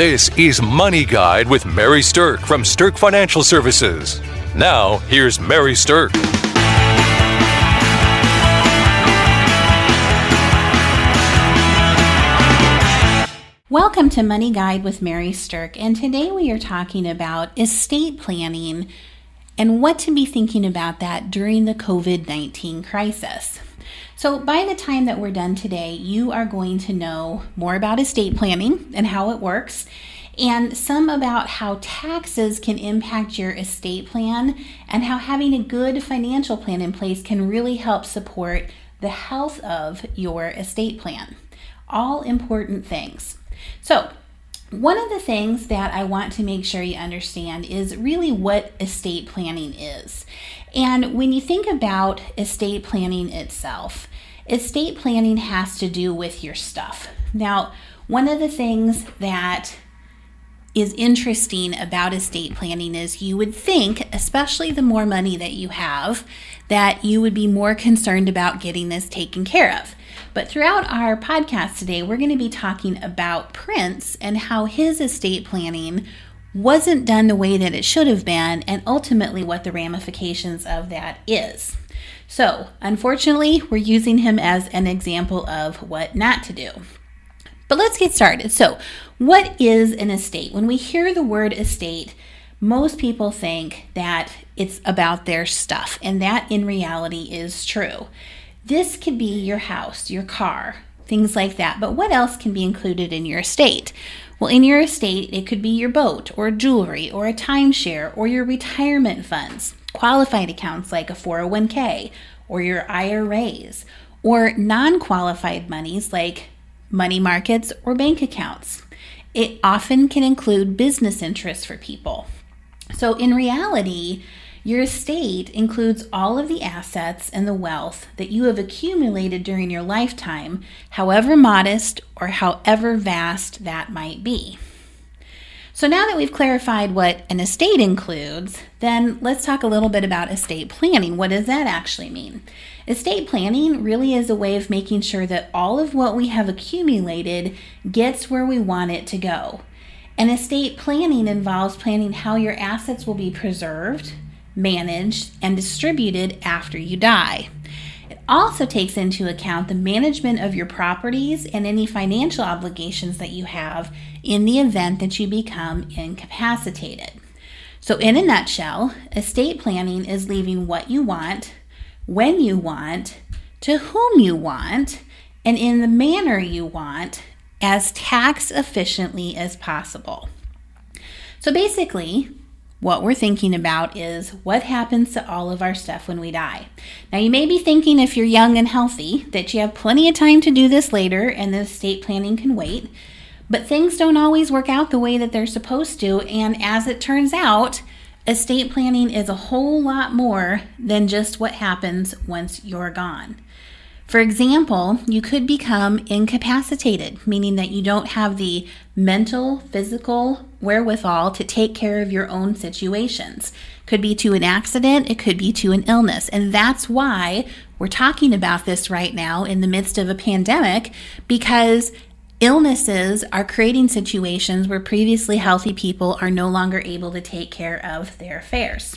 This is Money Guide with Mary Stirk from Stirk Financial Services. Now, here's Mary Stirk. Welcome to Money Guide with Mary Stirk, and today we are talking about estate planning and what to be thinking about that during the COVID 19 crisis. So, by the time that we're done today, you are going to know more about estate planning and how it works, and some about how taxes can impact your estate plan, and how having a good financial plan in place can really help support the health of your estate plan. All important things. So, one of the things that I want to make sure you understand is really what estate planning is. And when you think about estate planning itself, estate planning has to do with your stuff. Now, one of the things that is interesting about estate planning is you would think, especially the more money that you have, that you would be more concerned about getting this taken care of. But throughout our podcast today, we're going to be talking about Prince and how his estate planning wasn't done the way that it should have been, and ultimately what the ramifications of that is. So, unfortunately, we're using him as an example of what not to do. But let's get started. So, what is an estate? When we hear the word estate, most people think that it's about their stuff, and that in reality is true. This could be your house, your car, things like that. But what else can be included in your estate? Well, in your estate, it could be your boat or jewelry or a timeshare or your retirement funds, qualified accounts like a 401k or your IRAs, or non qualified monies like money markets or bank accounts. It often can include business interests for people. So, in reality, your estate includes all of the assets and the wealth that you have accumulated during your lifetime, however modest or however vast that might be. So, now that we've clarified what an estate includes, then let's talk a little bit about estate planning. What does that actually mean? Estate planning really is a way of making sure that all of what we have accumulated gets where we want it to go. And estate planning involves planning how your assets will be preserved, managed, and distributed after you die. It also takes into account the management of your properties and any financial obligations that you have in the event that you become incapacitated. So, in a nutshell, estate planning is leaving what you want, when you want, to whom you want, and in the manner you want as tax efficiently as possible. So, basically, what we're thinking about is what happens to all of our stuff when we die. Now, you may be thinking if you're young and healthy that you have plenty of time to do this later and the estate planning can wait, but things don't always work out the way that they're supposed to. And as it turns out, estate planning is a whole lot more than just what happens once you're gone. For example, you could become incapacitated, meaning that you don't have the mental, physical wherewithal to take care of your own situations. Could be to an accident, it could be to an illness. And that's why we're talking about this right now in the midst of a pandemic because illnesses are creating situations where previously healthy people are no longer able to take care of their affairs.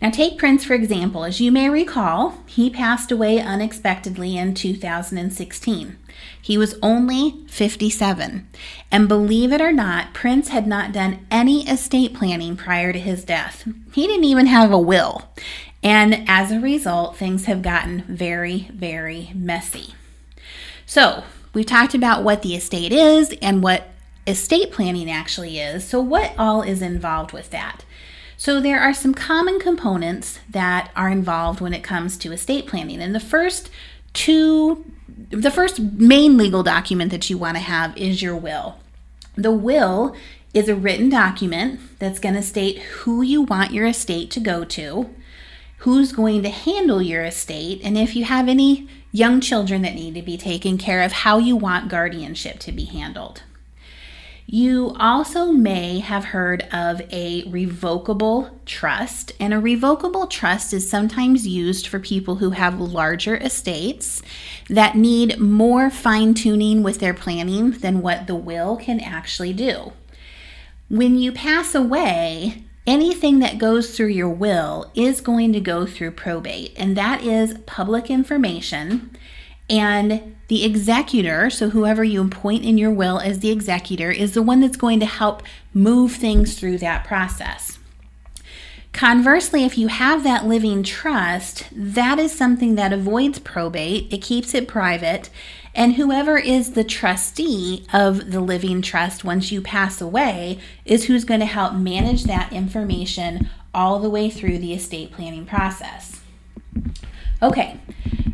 Now, take Prince for example. As you may recall, he passed away unexpectedly in 2016. He was only 57. And believe it or not, Prince had not done any estate planning prior to his death. He didn't even have a will. And as a result, things have gotten very, very messy. So, we've talked about what the estate is and what estate planning actually is. So, what all is involved with that? So, there are some common components that are involved when it comes to estate planning. And the first two, the first main legal document that you want to have is your will. The will is a written document that's going to state who you want your estate to go to, who's going to handle your estate, and if you have any young children that need to be taken care of, how you want guardianship to be handled. You also may have heard of a revocable trust, and a revocable trust is sometimes used for people who have larger estates that need more fine tuning with their planning than what the will can actually do. When you pass away, anything that goes through your will is going to go through probate, and that is public information. And the executor, so whoever you appoint in your will as the executor, is the one that's going to help move things through that process. Conversely, if you have that living trust, that is something that avoids probate, it keeps it private, and whoever is the trustee of the living trust once you pass away is who's going to help manage that information all the way through the estate planning process. Okay,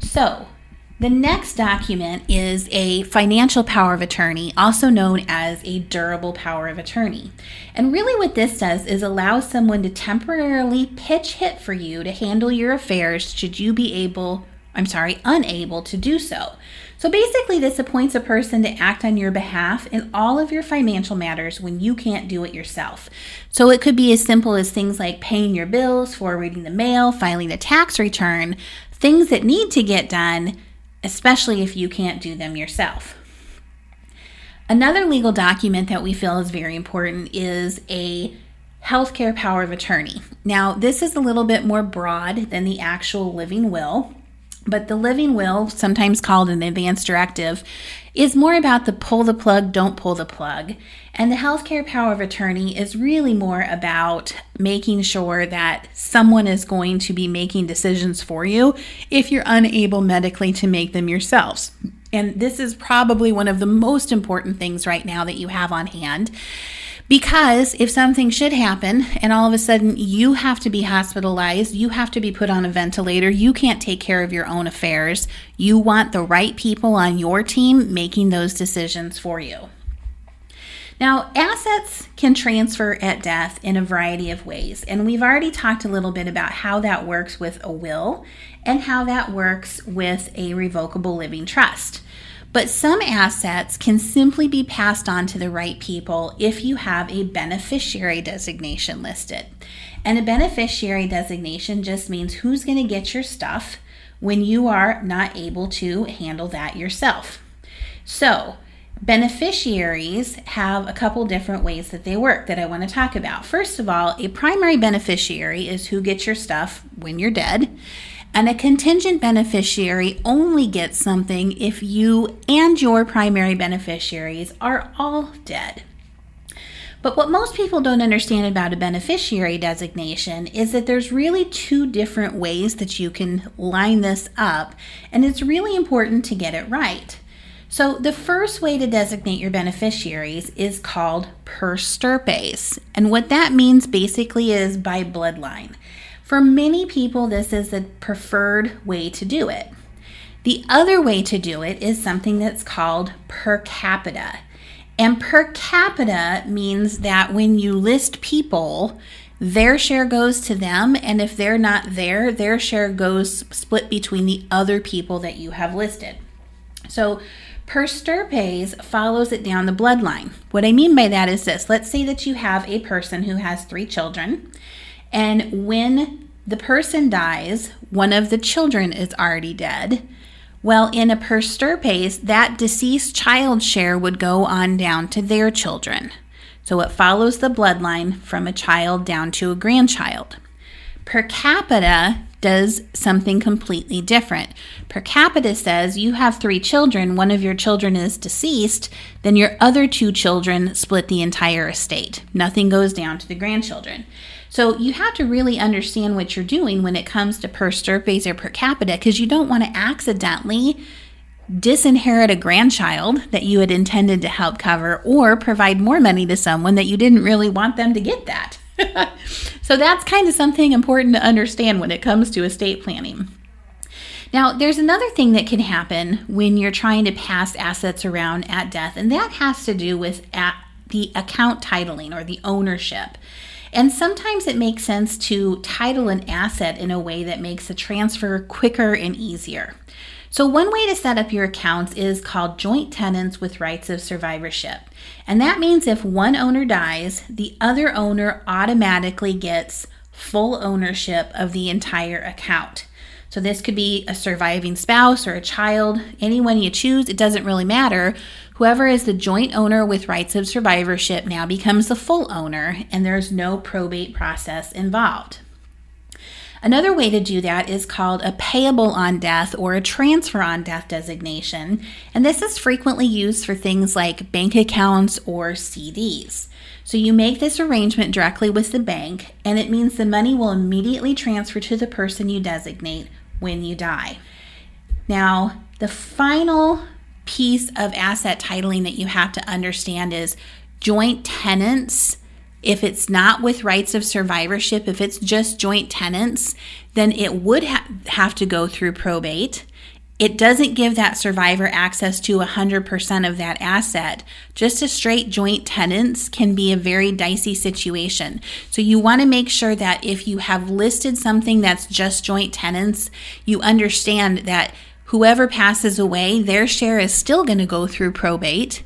so the next document is a financial power of attorney, also known as a durable power of attorney. And really, what this does is allow someone to temporarily pitch hit for you to handle your affairs should you be able, I'm sorry, unable to do so. So basically, this appoints a person to act on your behalf in all of your financial matters when you can't do it yourself. So it could be as simple as things like paying your bills, forwarding the mail, filing a tax return, things that need to get done especially if you can't do them yourself. Another legal document that we feel is very important is a healthcare power of attorney. Now, this is a little bit more broad than the actual living will, but the living will, sometimes called an advance directive, is more about the pull the plug, don't pull the plug. And the healthcare power of attorney is really more about making sure that someone is going to be making decisions for you if you're unable medically to make them yourselves. And this is probably one of the most important things right now that you have on hand because if something should happen and all of a sudden you have to be hospitalized, you have to be put on a ventilator, you can't take care of your own affairs, you want the right people on your team making those decisions for you. Now, assets can transfer at death in a variety of ways, and we've already talked a little bit about how that works with a will and how that works with a revocable living trust. But some assets can simply be passed on to the right people if you have a beneficiary designation listed. And a beneficiary designation just means who's going to get your stuff when you are not able to handle that yourself. So, beneficiaries have a couple different ways that they work that I want to talk about. First of all, a primary beneficiary is who gets your stuff when you're dead. And a contingent beneficiary only gets something if you and your primary beneficiaries are all dead. But what most people don't understand about a beneficiary designation is that there's really two different ways that you can line this up, and it's really important to get it right. So, the first way to designate your beneficiaries is called per stirpes. And what that means basically is by bloodline. For many people, this is the preferred way to do it. The other way to do it is something that's called per capita. And per capita means that when you list people, their share goes to them, and if they're not there, their share goes split between the other people that you have listed. So, per stirpes follows it down the bloodline. What I mean by that is this let's say that you have a person who has three children, and when the person dies, one of the children is already dead. Well, in a per stirpes, that deceased child's share would go on down to their children. So it follows the bloodline from a child down to a grandchild. Per capita does something completely different. Per capita says you have three children, one of your children is deceased, then your other two children split the entire estate. Nothing goes down to the grandchildren. So you have to really understand what you're doing when it comes to per stirpes or per capita because you don't want to accidentally disinherit a grandchild that you had intended to help cover or provide more money to someone that you didn't really want them to get that. so that's kind of something important to understand when it comes to estate planning. Now, there's another thing that can happen when you're trying to pass assets around at death, and that has to do with the account titling or the ownership. And sometimes it makes sense to title an asset in a way that makes the transfer quicker and easier. So, one way to set up your accounts is called joint tenants with rights of survivorship. And that means if one owner dies, the other owner automatically gets full ownership of the entire account. So, this could be a surviving spouse or a child, anyone you choose, it doesn't really matter. Whoever is the joint owner with rights of survivorship now becomes the full owner, and there's no probate process involved. Another way to do that is called a payable on death or a transfer on death designation, and this is frequently used for things like bank accounts or CDs. So you make this arrangement directly with the bank, and it means the money will immediately transfer to the person you designate when you die. Now, the final piece of asset titling that you have to understand is joint tenants. If it's not with rights of survivorship, if it's just joint tenants, then it would ha- have to go through probate. It doesn't give that survivor access to 100% of that asset. Just a straight joint tenants can be a very dicey situation. So you want to make sure that if you have listed something that's just joint tenants, you understand that whoever passes away, their share is still going to go through probate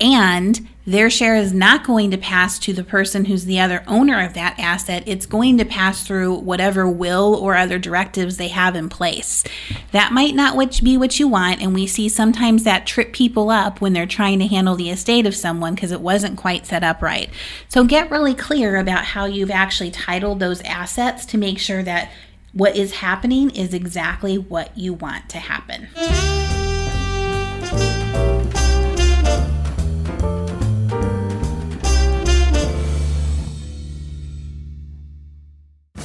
and their share is not going to pass to the person who's the other owner of that asset. It's going to pass through whatever will or other directives they have in place. That might not be what you want, and we see sometimes that trip people up when they're trying to handle the estate of someone because it wasn't quite set up right. So get really clear about how you've actually titled those assets to make sure that what is happening is exactly what you want to happen.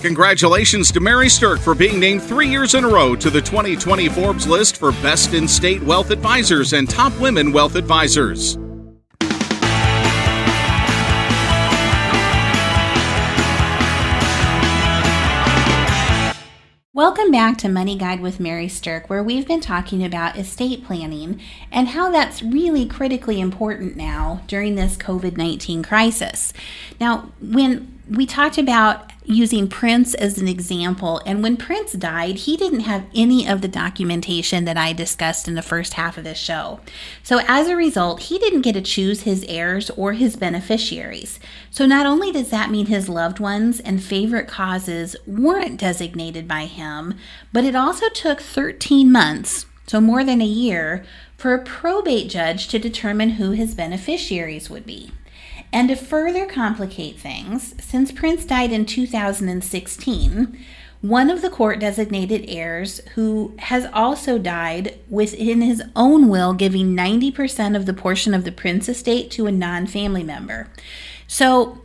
Congratulations to Mary Stirk for being named three years in a row to the 2020 Forbes list for Best in State Wealth Advisors and Top Women Wealth Advisors. Welcome back to Money Guide with Mary Stirk, where we've been talking about estate planning and how that's really critically important now during this COVID 19 crisis. Now, when we talked about using Prince as an example. And when Prince died, he didn't have any of the documentation that I discussed in the first half of this show. So as a result, he didn't get to choose his heirs or his beneficiaries. So not only does that mean his loved ones and favorite causes weren't designated by him, but it also took 13 months, so more than a year, for a probate judge to determine who his beneficiaries would be. And to further complicate things, since Prince died in 2016, one of the court designated heirs who has also died within his own will giving 90% of the portion of the Prince estate to a non family member. So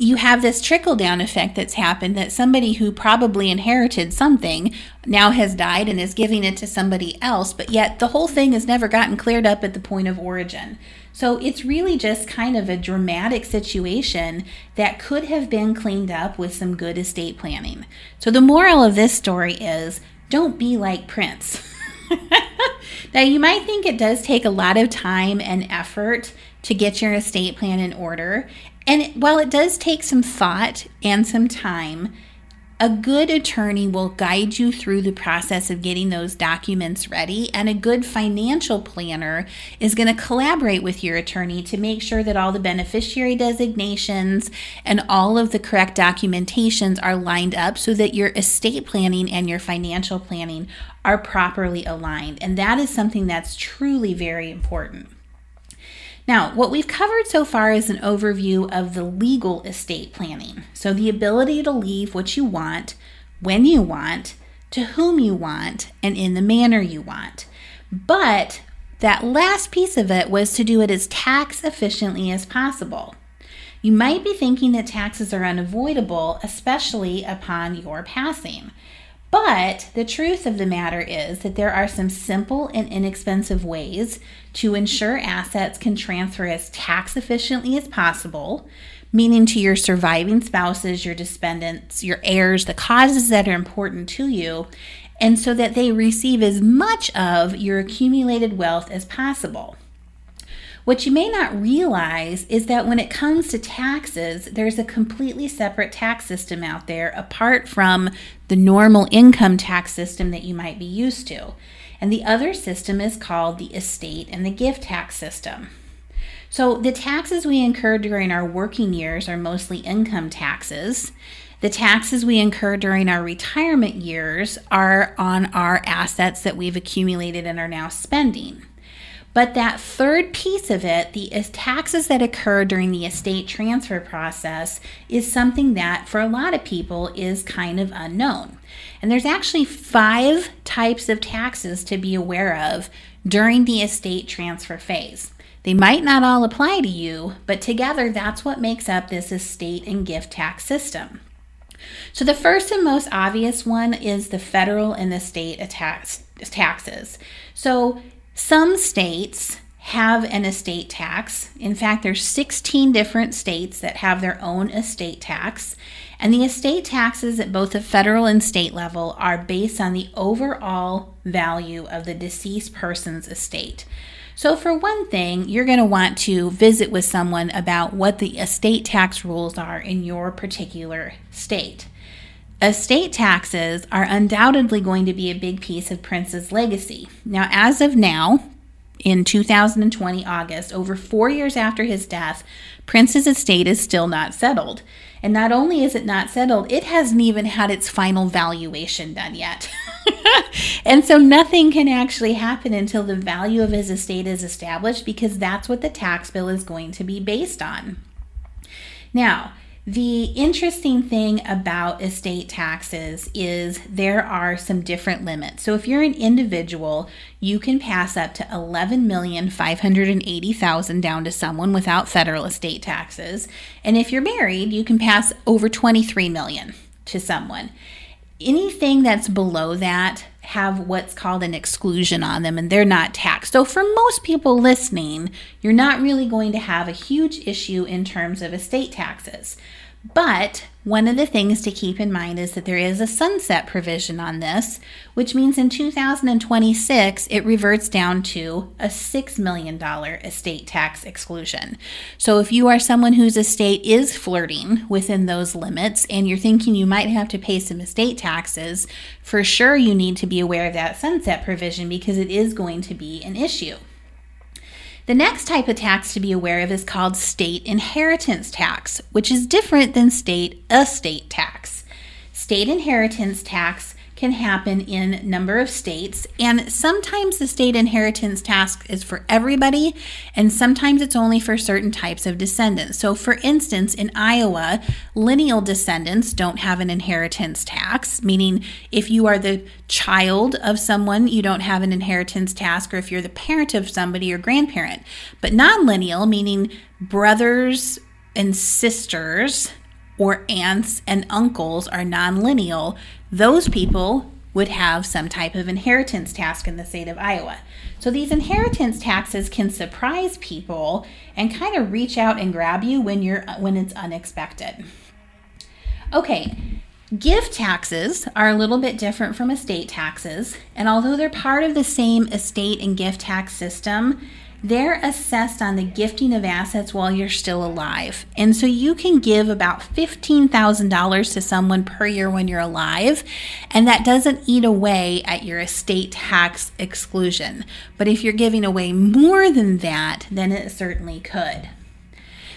you have this trickle down effect that's happened that somebody who probably inherited something now has died and is giving it to somebody else, but yet the whole thing has never gotten cleared up at the point of origin. So it's really just kind of a dramatic situation that could have been cleaned up with some good estate planning. So the moral of this story is don't be like Prince. now, you might think it does take a lot of time and effort to get your estate plan in order. And while it does take some thought and some time, a good attorney will guide you through the process of getting those documents ready, and a good financial planner is going to collaborate with your attorney to make sure that all the beneficiary designations and all of the correct documentations are lined up so that your estate planning and your financial planning are properly aligned. And that is something that's truly very important. Now, what we've covered so far is an overview of the legal estate planning. So, the ability to leave what you want, when you want, to whom you want, and in the manner you want. But that last piece of it was to do it as tax efficiently as possible. You might be thinking that taxes are unavoidable, especially upon your passing. But the truth of the matter is that there are some simple and inexpensive ways to ensure assets can transfer as tax efficiently as possible, meaning to your surviving spouses, your dependents, your heirs, the causes that are important to you, and so that they receive as much of your accumulated wealth as possible. What you may not realize is that when it comes to taxes, there's a completely separate tax system out there apart from the normal income tax system that you might be used to. and the other system is called the estate and the gift tax system. So, the taxes we incur during our working years are mostly income taxes. The taxes we incur during our retirement years are on our assets that we've accumulated and are now spending. But that third piece of it, the taxes that occur during the estate transfer process, is something that for a lot of people is kind of unknown. And there's actually five types of taxes to be aware of during the estate transfer phase. They might not all apply to you, but together that's what makes up this estate and gift tax system. So, the first and most obvious one is the federal and the state tax, taxes. So, some states have an estate tax. In fact, there's 16 different states that have their own estate tax. And the estate taxes at both the federal and state level are based on the overall value of the deceased person's estate. So, for one thing, you're going to want to visit with someone about what the estate tax rules are in your particular state. Estate taxes are undoubtedly going to be a big piece of Prince's legacy. Now, as of now, in 2020 August, over four years after his death, Prince's estate is still not settled. And not only is it not settled, it hasn't even had its final valuation done yet. and so nothing can actually happen until the value of his estate is established because that's what the tax bill is going to be based on. Now, the interesting thing about estate taxes is there are some different limits. So if you're an individual, you can pass up to 11,580,000 down to someone without federal estate taxes. And if you're married, you can pass over 23 million to someone. Anything that's below that have what's called an exclusion on them and they're not taxed. So, for most people listening, you're not really going to have a huge issue in terms of estate taxes. But one of the things to keep in mind is that there is a sunset provision on this, which means in 2026 it reverts down to a $6 million estate tax exclusion. So if you are someone whose estate is flirting within those limits and you're thinking you might have to pay some estate taxes, for sure you need to be aware of that sunset provision because it is going to be an issue. The next type of tax to be aware of is called state inheritance tax, which is different than state estate tax. State inheritance tax can happen in number of states. And sometimes the state inheritance tax is for everybody and sometimes it's only for certain types of descendants. So for instance in iowa lineal descendants don't have an inheritance tax meaning if you are the child of someone you don't have an inheritance tax or if you're the parent of somebody or grandparent. But non-lineal meaning brothers and sisters or aunts and uncles are non-lineal those people would have some type of inheritance tax in the state of Iowa. So these inheritance taxes can surprise people and kind of reach out and grab you when you're when it's unexpected. Okay, gift taxes are a little bit different from estate taxes, and although they're part of the same estate and gift tax system, they're assessed on the gifting of assets while you're still alive. And so you can give about $15,000 to someone per year when you're alive, and that doesn't eat away at your estate tax exclusion. But if you're giving away more than that, then it certainly could.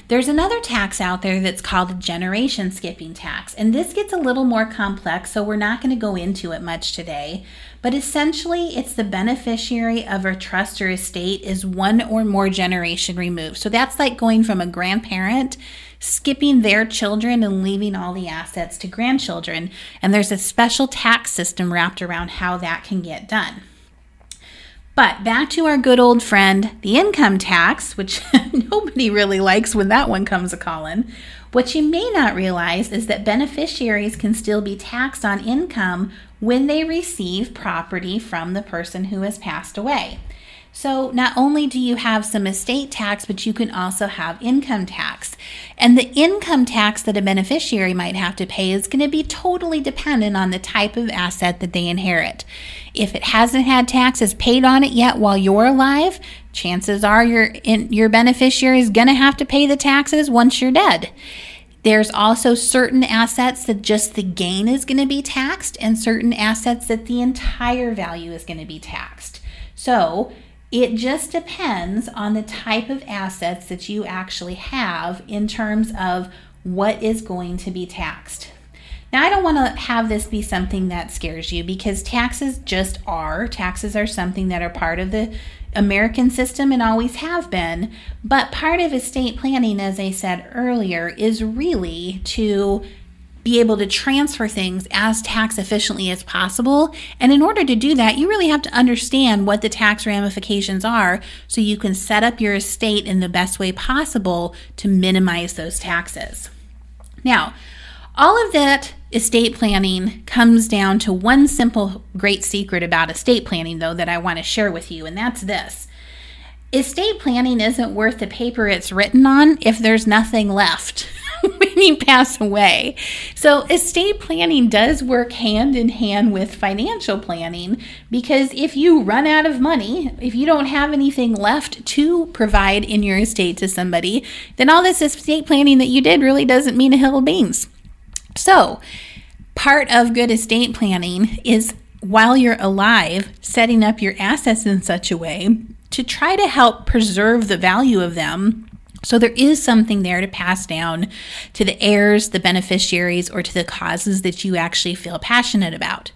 There's another tax out there that's called a generation skipping tax, and this gets a little more complex, so we're not going to go into it much today. But essentially, it's the beneficiary of a trust or estate is one or more generation removed. So that's like going from a grandparent, skipping their children and leaving all the assets to grandchildren. And there's a special tax system wrapped around how that can get done. But back to our good old friend, the income tax, which nobody really likes when that one comes a calling. What you may not realize is that beneficiaries can still be taxed on income when they receive property from the person who has passed away. So, not only do you have some estate tax, but you can also have income tax. And the income tax that a beneficiary might have to pay is going to be totally dependent on the type of asset that they inherit. If it hasn't had taxes paid on it yet while you're alive, chances are your your beneficiary is going to have to pay the taxes once you're dead. There's also certain assets that just the gain is going to be taxed and certain assets that the entire value is going to be taxed. So it just depends on the type of assets that you actually have in terms of what is going to be taxed. Now, I don't want to have this be something that scares you because taxes just are. Taxes are something that are part of the American system and always have been. But part of estate planning, as I said earlier, is really to be able to transfer things as tax efficiently as possible. And in order to do that, you really have to understand what the tax ramifications are so you can set up your estate in the best way possible to minimize those taxes. Now, all of that estate planning comes down to one simple great secret about estate planning, though, that I want to share with you, and that's this. Estate planning isn't worth the paper it's written on if there's nothing left. when you pass away. So, estate planning does work hand in hand with financial planning because if you run out of money, if you don't have anything left to provide in your estate to somebody, then all this estate planning that you did really doesn't mean a hill of beans. So, part of good estate planning is while you're alive, setting up your assets in such a way to try to help preserve the value of them so there is something there to pass down to the heirs, the beneficiaries, or to the causes that you actually feel passionate about.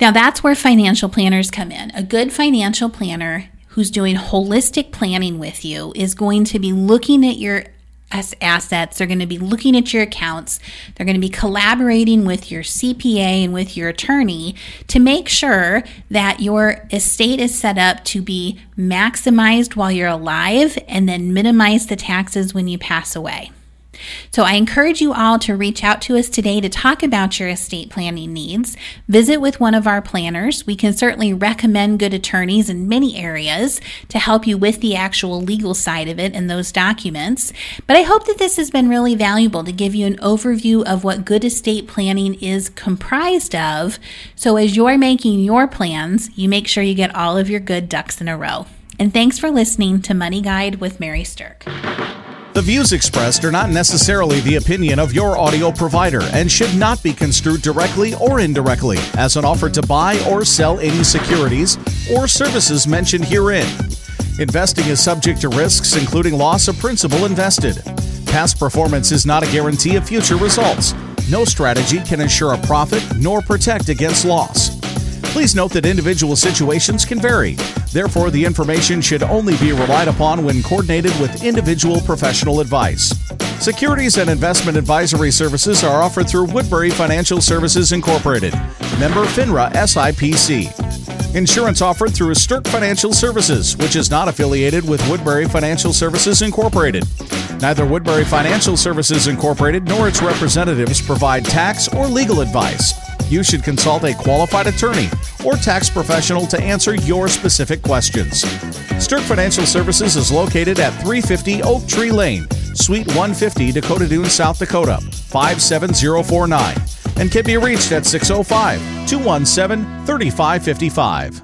Now, that's where financial planners come in. A good financial planner who's doing holistic planning with you is going to be looking at your as assets. They're going to be looking at your accounts. They're going to be collaborating with your CPA and with your attorney to make sure that your estate is set up to be maximized while you're alive and then minimize the taxes when you pass away. So I encourage you all to reach out to us today to talk about your estate planning needs. Visit with one of our planners. We can certainly recommend good attorneys in many areas to help you with the actual legal side of it and those documents. But I hope that this has been really valuable to give you an overview of what good estate planning is comprised of. So as you're making your plans, you make sure you get all of your good ducks in a row. And thanks for listening to Money Guide with Mary Stirk. The views expressed are not necessarily the opinion of your audio provider and should not be construed directly or indirectly as an offer to buy or sell any securities or services mentioned herein. Investing is subject to risks, including loss of principal invested. Past performance is not a guarantee of future results. No strategy can ensure a profit nor protect against loss. Please note that individual situations can vary. Therefore, the information should only be relied upon when coordinated with individual professional advice. Securities and investment advisory services are offered through Woodbury Financial Services Incorporated, member FINRA SIPC. Insurance offered through Stirk Financial Services, which is not affiliated with Woodbury Financial Services Incorporated. Neither Woodbury Financial Services Incorporated nor its representatives provide tax or legal advice you should consult a qualified attorney or tax professional to answer your specific questions. Stirk Financial Services is located at 350 Oak Tree Lane, Suite 150, Dakota Dunes, South Dakota, 57049, and can be reached at 605 217 3555.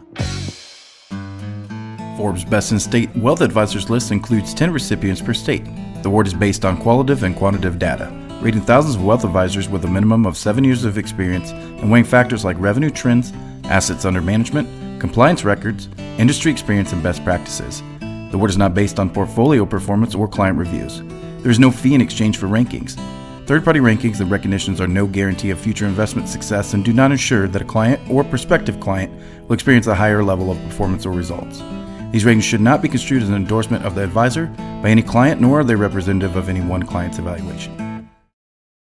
Forbes Best in State Wealth Advisors list includes 10 recipients per state. The award is based on qualitative and quantitative data rating thousands of wealth advisors with a minimum of seven years of experience and weighing factors like revenue trends, assets under management, compliance records, industry experience, and best practices. The award is not based on portfolio performance or client reviews. There is no fee in exchange for rankings. Third party rankings and recognitions are no guarantee of future investment success and do not ensure that a client or prospective client will experience a higher level of performance or results. These ratings should not be construed as an endorsement of the advisor by any client, nor are they representative of any one client's evaluation.